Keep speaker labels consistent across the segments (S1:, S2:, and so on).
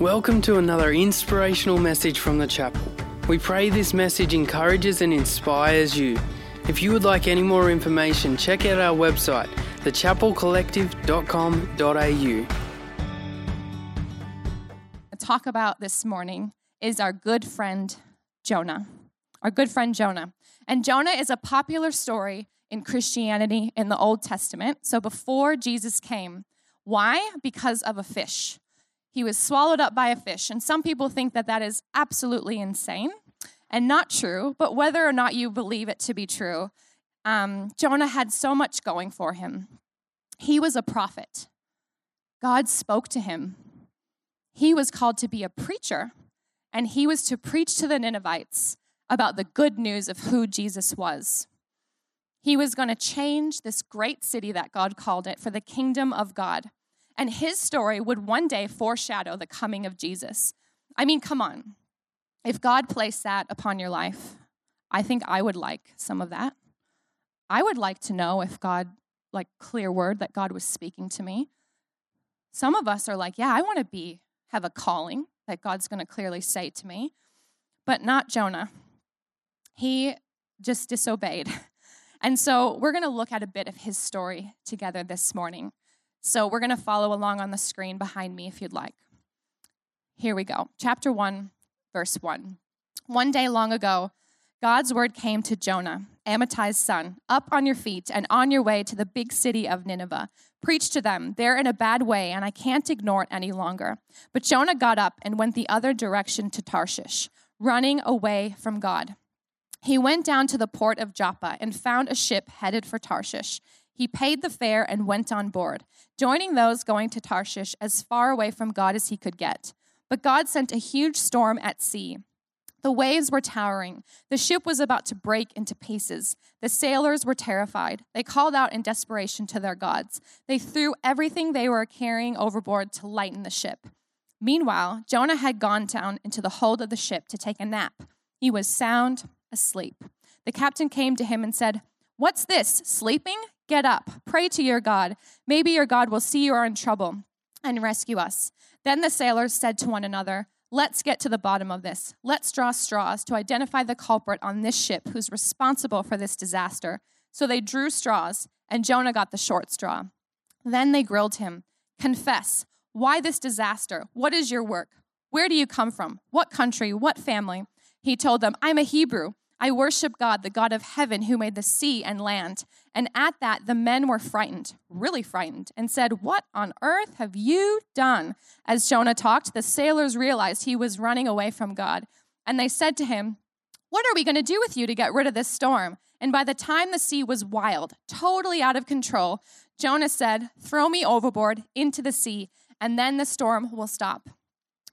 S1: Welcome to another inspirational message from the chapel. We pray this message encourages and inspires you. If you would like any more information, check out our website, thechapelcollective.com.au.
S2: talk about this morning is our good friend Jonah. Our good friend Jonah. And Jonah is a popular story in Christianity in the Old Testament. So before Jesus came, why? Because of a fish. He was swallowed up by a fish. And some people think that that is absolutely insane and not true, but whether or not you believe it to be true, um, Jonah had so much going for him. He was a prophet, God spoke to him. He was called to be a preacher, and he was to preach to the Ninevites about the good news of who Jesus was. He was going to change this great city that God called it for the kingdom of God. And his story would one day foreshadow the coming of Jesus. I mean, come on. If God placed that upon your life, I think I would like some of that. I would like to know if God, like, clear word that God was speaking to me. Some of us are like, yeah, I want to be, have a calling that God's going to clearly say to me, but not Jonah. He just disobeyed. And so we're going to look at a bit of his story together this morning. So we're going to follow along on the screen behind me if you'd like. Here we go. Chapter 1, verse 1. One day long ago, God's word came to Jonah, Amittai's son, up on your feet and on your way to the big city of Nineveh. Preach to them. They're in a bad way, and I can't ignore it any longer. But Jonah got up and went the other direction to Tarshish, running away from God. He went down to the port of Joppa and found a ship headed for Tarshish. He paid the fare and went on board, joining those going to Tarshish as far away from God as he could get. But God sent a huge storm at sea. The waves were towering. The ship was about to break into pieces. The sailors were terrified. They called out in desperation to their gods. They threw everything they were carrying overboard to lighten the ship. Meanwhile, Jonah had gone down into the hold of the ship to take a nap. He was sound asleep. The captain came to him and said, What's this? Sleeping? Get up, pray to your God. Maybe your God will see you are in trouble and rescue us. Then the sailors said to one another, Let's get to the bottom of this. Let's draw straws to identify the culprit on this ship who's responsible for this disaster. So they drew straws, and Jonah got the short straw. Then they grilled him. Confess. Why this disaster? What is your work? Where do you come from? What country? What family? He told them, I'm a Hebrew. I worship God, the God of heaven, who made the sea and land. And at that, the men were frightened, really frightened, and said, What on earth have you done? As Jonah talked, the sailors realized he was running away from God. And they said to him, What are we going to do with you to get rid of this storm? And by the time the sea was wild, totally out of control, Jonah said, Throw me overboard into the sea, and then the storm will stop.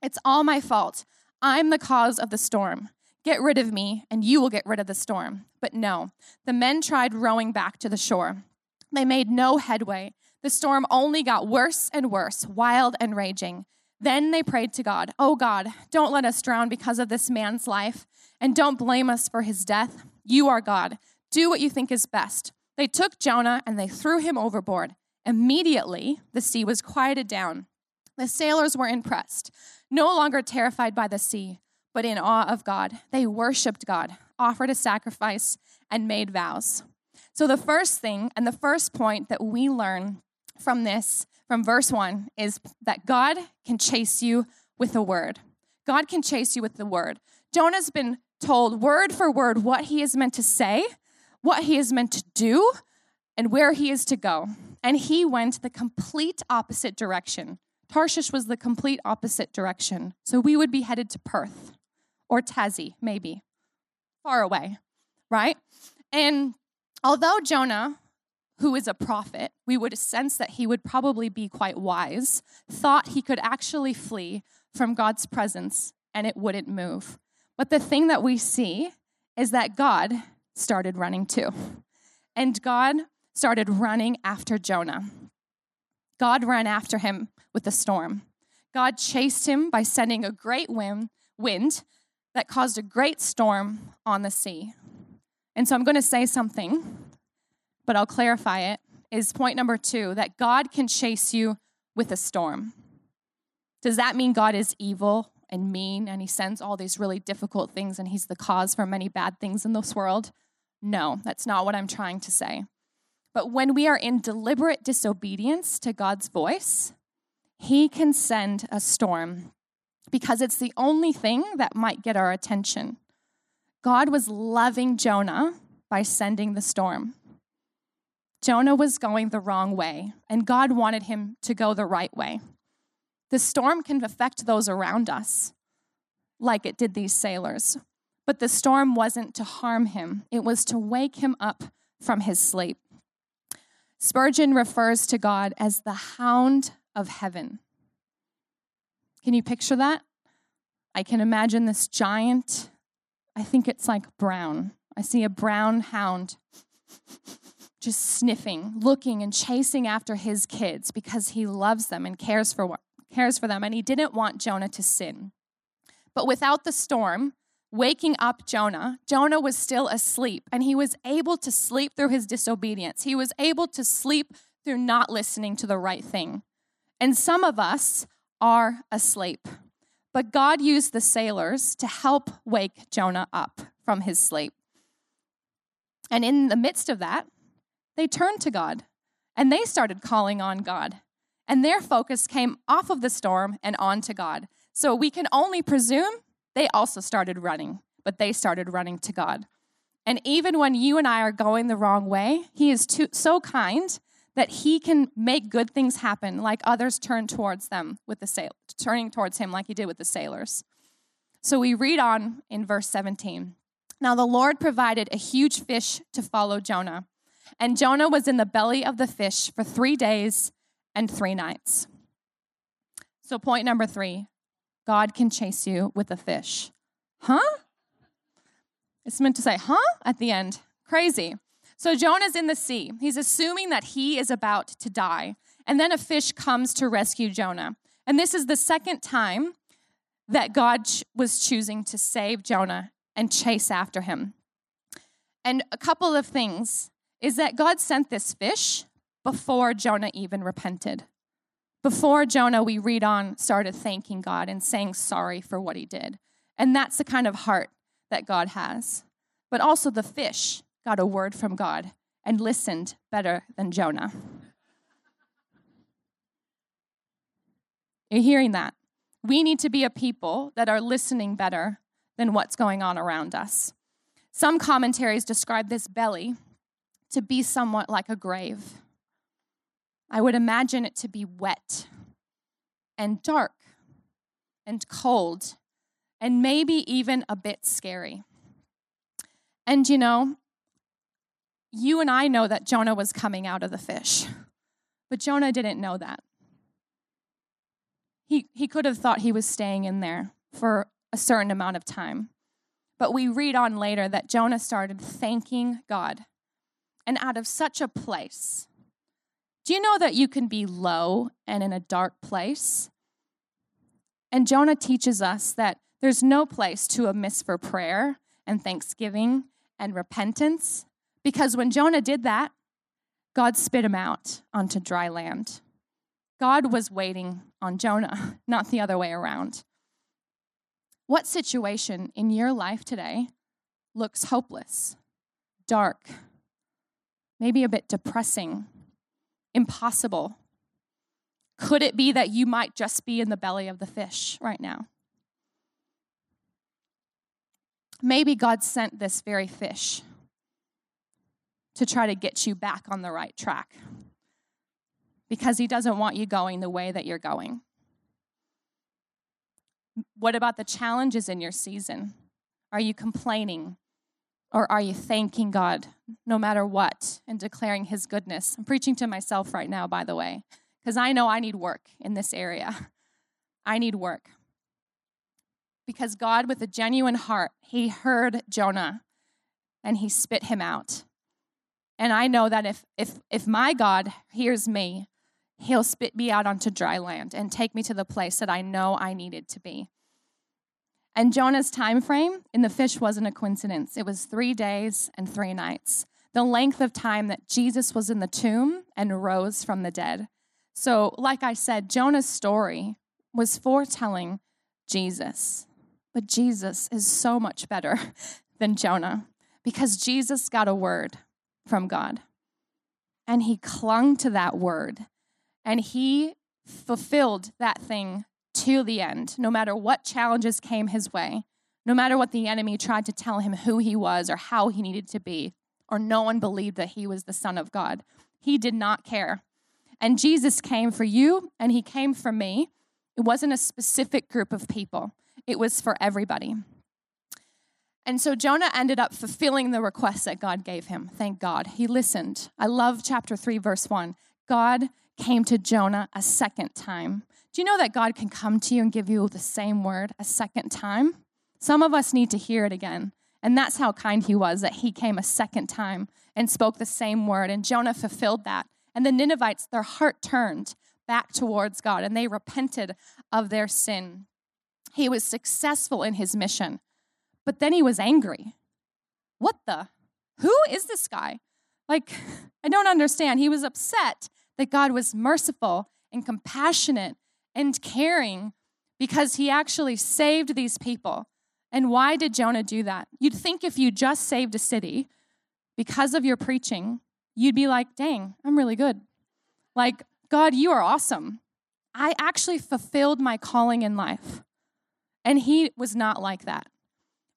S2: It's all my fault. I'm the cause of the storm. Get rid of me, and you will get rid of the storm. But no, the men tried rowing back to the shore. They made no headway. The storm only got worse and worse, wild and raging. Then they prayed to God, Oh God, don't let us drown because of this man's life, and don't blame us for his death. You are God. Do what you think is best. They took Jonah and they threw him overboard. Immediately, the sea was quieted down. The sailors were impressed, no longer terrified by the sea but in awe of God. They worshiped God, offered a sacrifice, and made vows. So, the first thing and the first point that we learn from this, from verse one, is that God can chase you with a word. God can chase you with the word. Jonah's been told word for word what he is meant to say, what he is meant to do, and where he is to go. And he went the complete opposite direction. Tarshish was the complete opposite direction. So we would be headed to Perth or Tassie, maybe, far away, right? And although Jonah, who is a prophet, we would sense that he would probably be quite wise, thought he could actually flee from God's presence and it wouldn't move. But the thing that we see is that God started running too. And God started running after Jonah. God ran after him with a storm. God chased him by sending a great wind, wind that caused a great storm on the sea. And so I'm going to say something, but I'll clarify it. Is point number two that God can chase you with a storm. Does that mean God is evil and mean and he sends all these really difficult things and he's the cause for many bad things in this world? No, that's not what I'm trying to say. But when we are in deliberate disobedience to God's voice, he can send a storm because it's the only thing that might get our attention. God was loving Jonah by sending the storm. Jonah was going the wrong way, and God wanted him to go the right way. The storm can affect those around us, like it did these sailors. But the storm wasn't to harm him, it was to wake him up from his sleep. Spurgeon refers to God as the hound of heaven. Can you picture that? I can imagine this giant, I think it's like brown. I see a brown hound just sniffing, looking, and chasing after his kids because he loves them and cares for, cares for them, and he didn't want Jonah to sin. But without the storm, waking up Jonah, Jonah was still asleep, and he was able to sleep through his disobedience. He was able to sleep through not listening to the right thing. And some of us are asleep. But God used the sailors to help wake Jonah up from his sleep. And in the midst of that, they turned to God and they started calling on God and their focus came off of the storm and onto God. So we can only presume they also started running, but they started running to God. And even when you and I are going the wrong way, He is too, so kind that He can make good things happen, like others turn towards them with the sail, turning towards Him, like He did with the sailors. So we read on in verse 17. Now the Lord provided a huge fish to follow Jonah, and Jonah was in the belly of the fish for three days and three nights. So, point number three God can chase you with a fish. Huh? It's meant to say, huh? At the end. Crazy. So, Jonah's in the sea. He's assuming that he is about to die. And then a fish comes to rescue Jonah. And this is the second time that God was choosing to save Jonah and chase after him. And a couple of things is that God sent this fish before Jonah even repented. Before Jonah, we read on, started thanking God and saying sorry for what he did. And that's the kind of heart that God has. But also, the fish got a word from God and listened better than Jonah. You're hearing that? We need to be a people that are listening better than what's going on around us. Some commentaries describe this belly to be somewhat like a grave. I would imagine it to be wet and dark and cold and maybe even a bit scary. And you know, you and I know that Jonah was coming out of the fish, but Jonah didn't know that. He, he could have thought he was staying in there for a certain amount of time. But we read on later that Jonah started thanking God. And out of such a place, do you know that you can be low and in a dark place? And Jonah teaches us that there's no place too amiss for prayer and thanksgiving and repentance because when Jonah did that, God spit him out onto dry land. God was waiting on Jonah, not the other way around. What situation in your life today looks hopeless, dark, maybe a bit depressing, impossible? Could it be that you might just be in the belly of the fish right now? Maybe God sent this very fish to try to get you back on the right track because he doesn't want you going the way that you're going. What about the challenges in your season? Are you complaining? Or are you thanking God no matter what and declaring His goodness? I'm preaching to myself right now, by the way, because I know I need work in this area. I need work. Because God, with a genuine heart, He heard Jonah and He spit him out. And I know that if, if, if my God hears me, He'll spit me out onto dry land and take me to the place that I know I needed to be. And Jonah's time frame in the fish wasn't a coincidence. It was three days and three nights, the length of time that Jesus was in the tomb and rose from the dead. So, like I said, Jonah's story was foretelling Jesus. But Jesus is so much better than Jonah because Jesus got a word from God. And he clung to that word and he fulfilled that thing to the end, no matter what challenges came his way, no matter what the enemy tried to tell him who he was or how he needed to be, or no one believed that he was the Son of God. He did not care. And Jesus came for you and he came for me. It wasn't a specific group of people, it was for everybody. And so Jonah ended up fulfilling the request that God gave him. Thank God. He listened. I love chapter 3, verse 1. God came to Jonah a second time. Do you know that God can come to you and give you the same word a second time? Some of us need to hear it again. And that's how kind he was that he came a second time and spoke the same word. And Jonah fulfilled that. And the Ninevites, their heart turned back towards God and they repented of their sin. He was successful in his mission, but then he was angry. What the? Who is this guy? Like, I don't understand. He was upset that God was merciful and compassionate and caring because he actually saved these people. And why did Jonah do that? You'd think if you just saved a city because of your preaching, you'd be like, dang, I'm really good. Like, God, you are awesome. I actually fulfilled my calling in life. And he was not like that.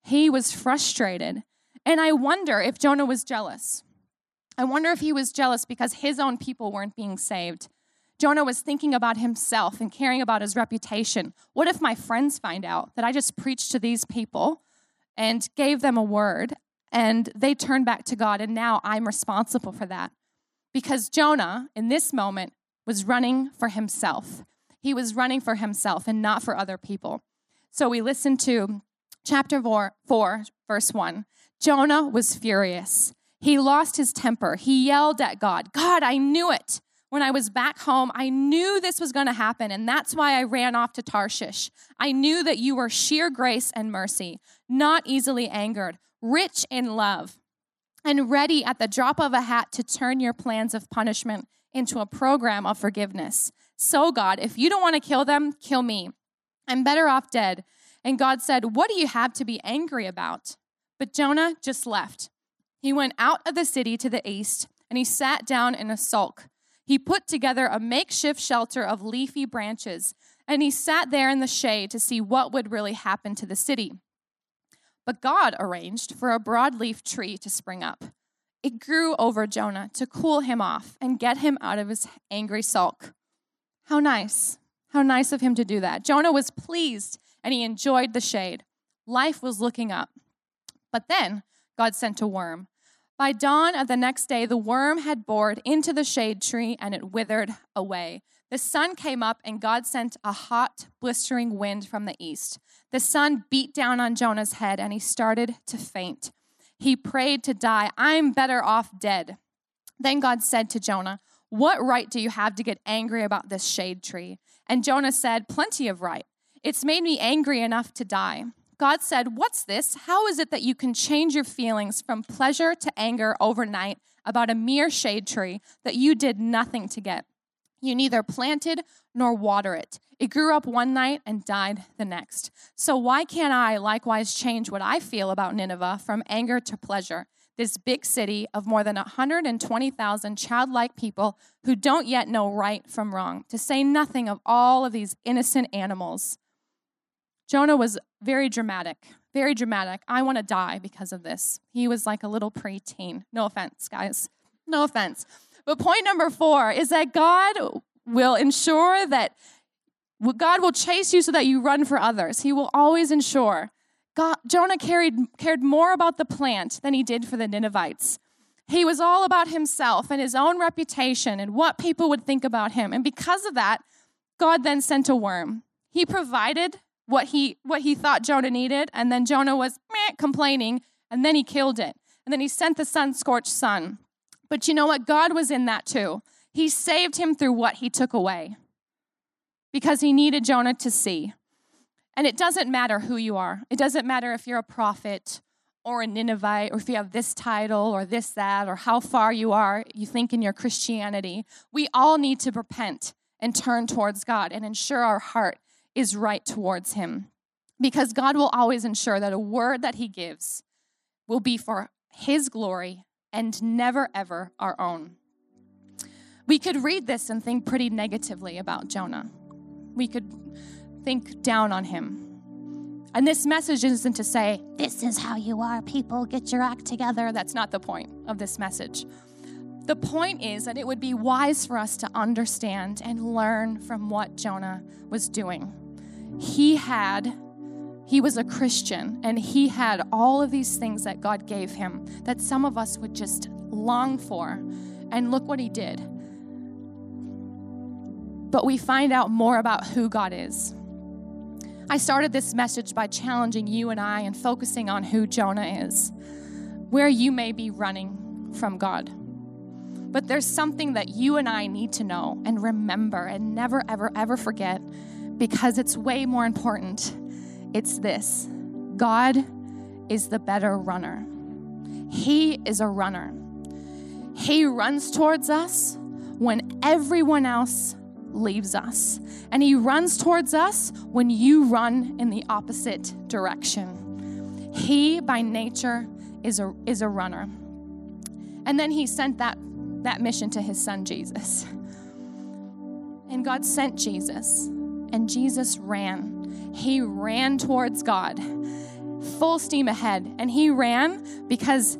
S2: He was frustrated. And I wonder if Jonah was jealous. I wonder if he was jealous because his own people weren't being saved. Jonah was thinking about himself and caring about his reputation. What if my friends find out that I just preached to these people and gave them a word and they turn back to God and now I'm responsible for that? Because Jonah, in this moment, was running for himself. He was running for himself and not for other people. So we listen to chapter 4, 4, verse 1. Jonah was furious. He lost his temper. He yelled at God, God, I knew it. When I was back home, I knew this was going to happen, and that's why I ran off to Tarshish. I knew that you were sheer grace and mercy, not easily angered, rich in love, and ready at the drop of a hat to turn your plans of punishment into a program of forgiveness. So, God, if you don't want to kill them, kill me. I'm better off dead. And God said, What do you have to be angry about? But Jonah just left. He went out of the city to the east, and he sat down in a sulk. He put together a makeshift shelter of leafy branches, and he sat there in the shade to see what would really happen to the city. But God arranged for a broadleaf tree to spring up. It grew over Jonah to cool him off and get him out of his angry sulk. How nice. How nice of him to do that. Jonah was pleased and he enjoyed the shade. Life was looking up. But then God sent a worm. By dawn of the next day, the worm had bored into the shade tree and it withered away. The sun came up, and God sent a hot, blistering wind from the east. The sun beat down on Jonah's head, and he started to faint. He prayed to die. I'm better off dead. Then God said to Jonah, What right do you have to get angry about this shade tree? And Jonah said, Plenty of right. It's made me angry enough to die. God said, What's this? How is it that you can change your feelings from pleasure to anger overnight about a mere shade tree that you did nothing to get? You neither planted nor water it. It grew up one night and died the next. So why can't I likewise change what I feel about Nineveh from anger to pleasure? This big city of more than 120,000 childlike people who don't yet know right from wrong, to say nothing of all of these innocent animals. Jonah was very dramatic, very dramatic. I want to die because of this. He was like a little preteen. No offense, guys. No offense. But point number four is that God will ensure that God will chase you so that you run for others. He will always ensure. God, Jonah carried, cared more about the plant than he did for the Ninevites. He was all about himself and his own reputation and what people would think about him. And because of that, God then sent a worm. He provided what he what he thought Jonah needed, and then Jonah was meh, complaining, and then he killed it. And then he sent the sun scorched sun. But you know what? God was in that too. He saved him through what he took away because he needed Jonah to see. And it doesn't matter who you are, it doesn't matter if you're a prophet or a Ninevite, or if you have this title or this, that, or how far you are, you think in your Christianity. We all need to repent and turn towards God and ensure our heart is right towards him. Because God will always ensure that a word that he gives will be for his glory and never ever our own. We could read this and think pretty negatively about Jonah. We could think down on him. And this message isn't to say, This is how you are, people, get your act together. That's not the point of this message. The point is that it would be wise for us to understand and learn from what Jonah was doing. He had he was a Christian and he had all of these things that God gave him that some of us would just long for. And look what he did. But we find out more about who God is. I started this message by challenging you and I and focusing on who Jonah is, where you may be running from God. But there's something that you and I need to know and remember and never, ever, ever forget because it's way more important it's this God is the better runner. He is a runner. He runs towards us when everyone else leaves us. And He runs towards us when you run in the opposite direction. He, by nature, is a, is a runner. And then He sent that, that mission to His Son, Jesus. And God sent Jesus, and Jesus ran he ran towards God, full steam ahead. And he ran because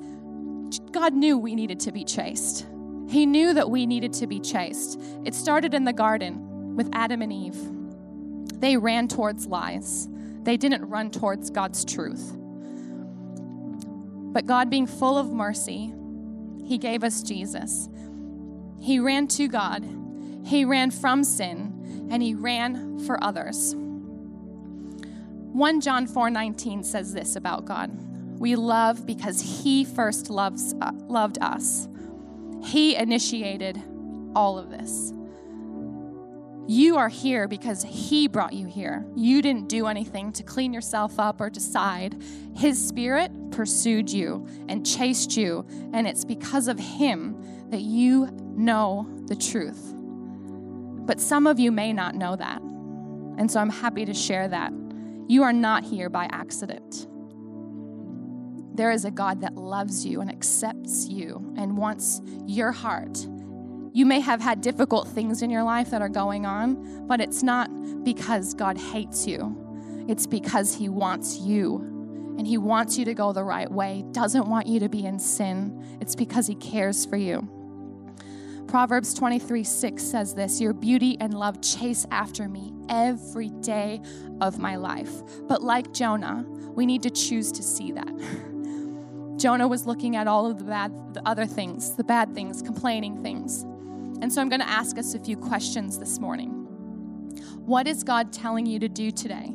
S2: God knew we needed to be chased. He knew that we needed to be chased. It started in the garden with Adam and Eve. They ran towards lies, they didn't run towards God's truth. But God, being full of mercy, He gave us Jesus. He ran to God, He ran from sin, and He ran for others. 1 John 4:19 says this about God. We love because he first loves uh, loved us. He initiated all of this. You are here because He brought you here. You didn't do anything to clean yourself up or decide. His Spirit pursued you and chased you, and it's because of Him that you know the truth. But some of you may not know that. And so I'm happy to share that. You are not here by accident. There is a God that loves you and accepts you and wants your heart. You may have had difficult things in your life that are going on, but it's not because God hates you. It's because He wants you and He wants you to go the right way, doesn't want you to be in sin. It's because He cares for you. Proverbs 23 6 says this Your beauty and love chase after me every day of my life. But like Jonah, we need to choose to see that. Jonah was looking at all of the bad, the other things, the bad things, complaining things. And so I'm going to ask us a few questions this morning. What is God telling you to do today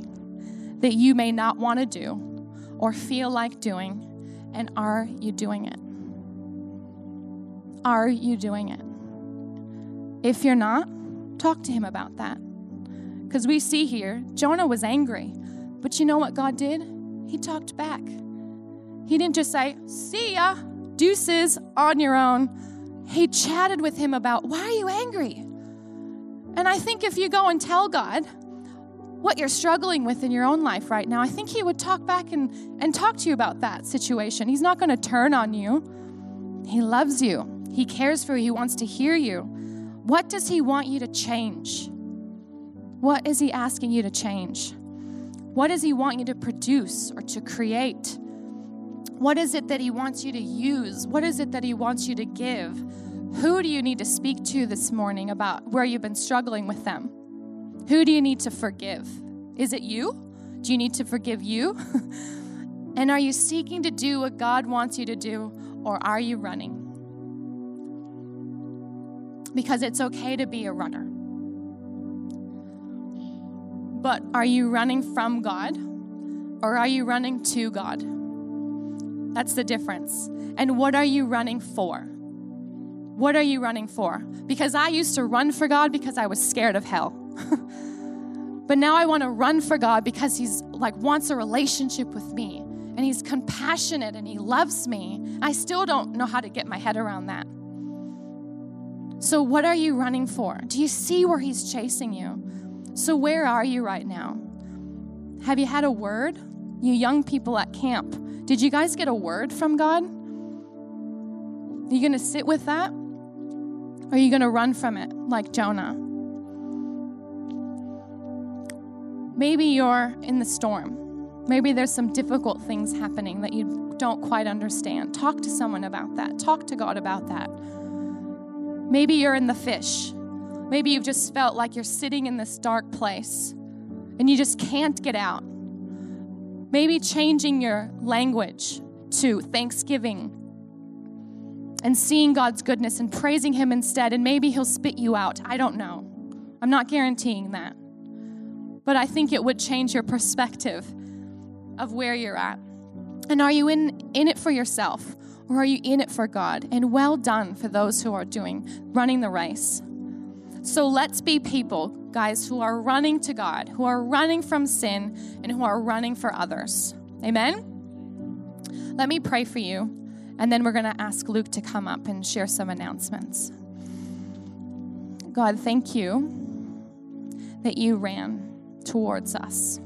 S2: that you may not want to do or feel like doing? And are you doing it? Are you doing it? If you're not, talk to him about that. Because we see here, Jonah was angry. But you know what God did? He talked back. He didn't just say, See ya, deuces on your own. He chatted with him about, Why are you angry? And I think if you go and tell God what you're struggling with in your own life right now, I think He would talk back and, and talk to you about that situation. He's not going to turn on you. He loves you, He cares for you, He wants to hear you. What does He want you to change? What is He asking you to change? What does He want you to produce or to create? What is it that He wants you to use? What is it that He wants you to give? Who do you need to speak to this morning about where you've been struggling with them? Who do you need to forgive? Is it you? Do you need to forgive you? and are you seeking to do what God wants you to do, or are you running? Because it's okay to be a runner. But are you running from God or are you running to God? That's the difference. And what are you running for? What are you running for? Because I used to run for God because I was scared of hell. but now I want to run for God because he's like wants a relationship with me and he's compassionate and he loves me. I still don't know how to get my head around that. So, what are you running for? Do you see where He's chasing you? So, where are you right now? Have you had a word? You young people at camp, did you guys get a word from God? Are you going to sit with that? Or are you going to run from it like Jonah? Maybe you're in the storm. Maybe there's some difficult things happening that you don't quite understand. Talk to someone about that. Talk to God about that. Maybe you're in the fish. Maybe you've just felt like you're sitting in this dark place and you just can't get out. Maybe changing your language to thanksgiving and seeing God's goodness and praising Him instead, and maybe He'll spit you out. I don't know. I'm not guaranteeing that but I think it would change your perspective of where you're at. And are you in, in it for yourself or are you in it for God? And well done for those who are doing, running the race. So let's be people, guys, who are running to God, who are running from sin, and who are running for others. Amen? Let me pray for you, and then we're going to ask Luke to come up and share some announcements. God, thank you that you ran towards us.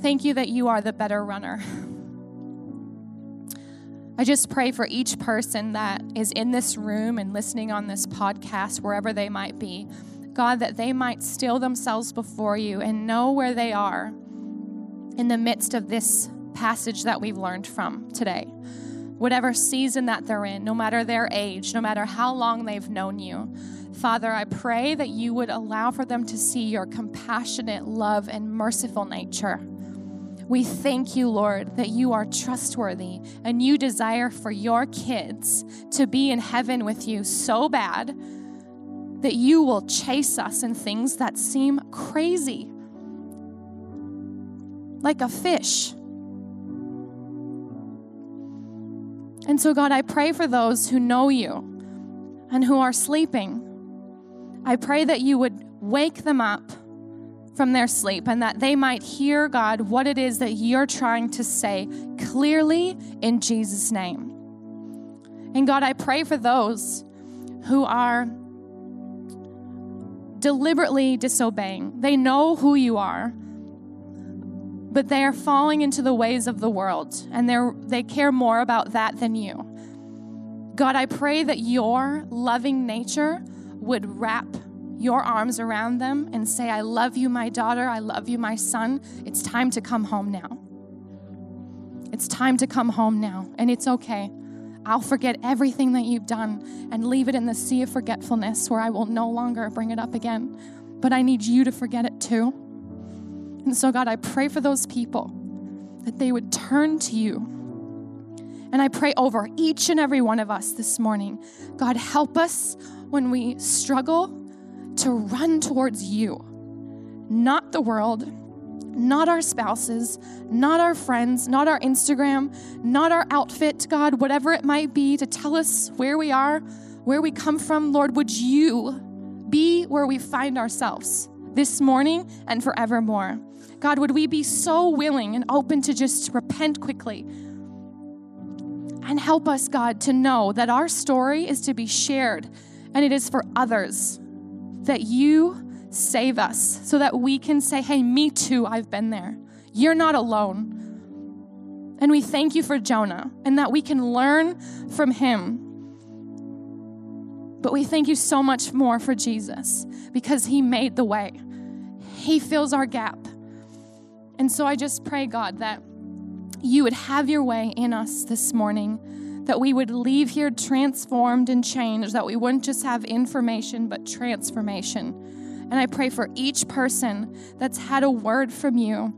S2: Thank you that you are the better runner. I just pray for each person that is in this room and listening on this podcast, wherever they might be. God, that they might still themselves before you and know where they are in the midst of this passage that we've learned from today. Whatever season that they're in, no matter their age, no matter how long they've known you, Father, I pray that you would allow for them to see your compassionate love and merciful nature. We thank you, Lord, that you are trustworthy and you desire for your kids to be in heaven with you so bad that you will chase us in things that seem crazy, like a fish. And so, God, I pray for those who know you and who are sleeping. I pray that you would wake them up from their sleep and that they might hear, God, what it is that you're trying to say clearly in Jesus' name. And God, I pray for those who are deliberately disobeying. They know who you are, but they are falling into the ways of the world and they they care more about that than you. God, I pray that your loving nature would wrap your arms around them and say, I love you, my daughter. I love you, my son. It's time to come home now. It's time to come home now, and it's okay. I'll forget everything that you've done and leave it in the sea of forgetfulness where I will no longer bring it up again. But I need you to forget it too. And so, God, I pray for those people that they would turn to you. And I pray over each and every one of us this morning. God, help us when we struggle to run towards you, not the world, not our spouses, not our friends, not our Instagram, not our outfit, God, whatever it might be to tell us where we are, where we come from. Lord, would you be where we find ourselves this morning and forevermore? God, would we be so willing and open to just repent quickly? And help us, God, to know that our story is to be shared and it is for others that you save us so that we can say, hey, me too, I've been there. You're not alone. And we thank you for Jonah and that we can learn from him. But we thank you so much more for Jesus because he made the way, he fills our gap. And so I just pray, God, that you would have your way in us this morning, that we would leave here transformed and changed, that we wouldn't just have information, but transformation. And I pray for each person that's had a word from you,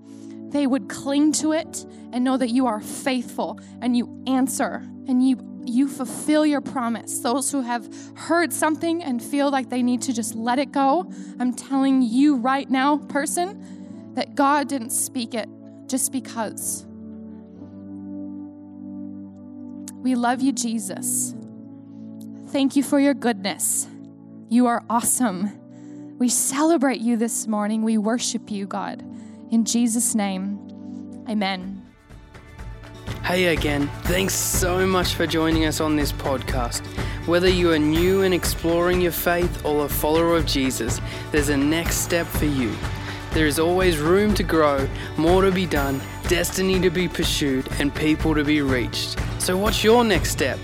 S2: they would cling to it and know that you are faithful and you answer and you you fulfill your promise. Those who have heard something and feel like they need to just let it go, I'm telling you right now, person, that God didn't speak it just because. We love you, Jesus. Thank you for your goodness. You are awesome. We celebrate you this morning. We worship you, God. In Jesus' name, amen.
S1: Hey again, thanks so much for joining us on this podcast. Whether you are new and exploring your faith or a follower of Jesus, there's a next step for you. There is always room to grow, more to be done, destiny to be pursued, and people to be reached. So, what's your next step?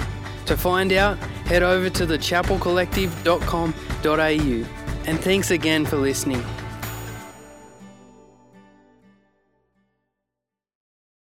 S1: To find out, head over to thechapelcollective.com.au. And thanks again for listening.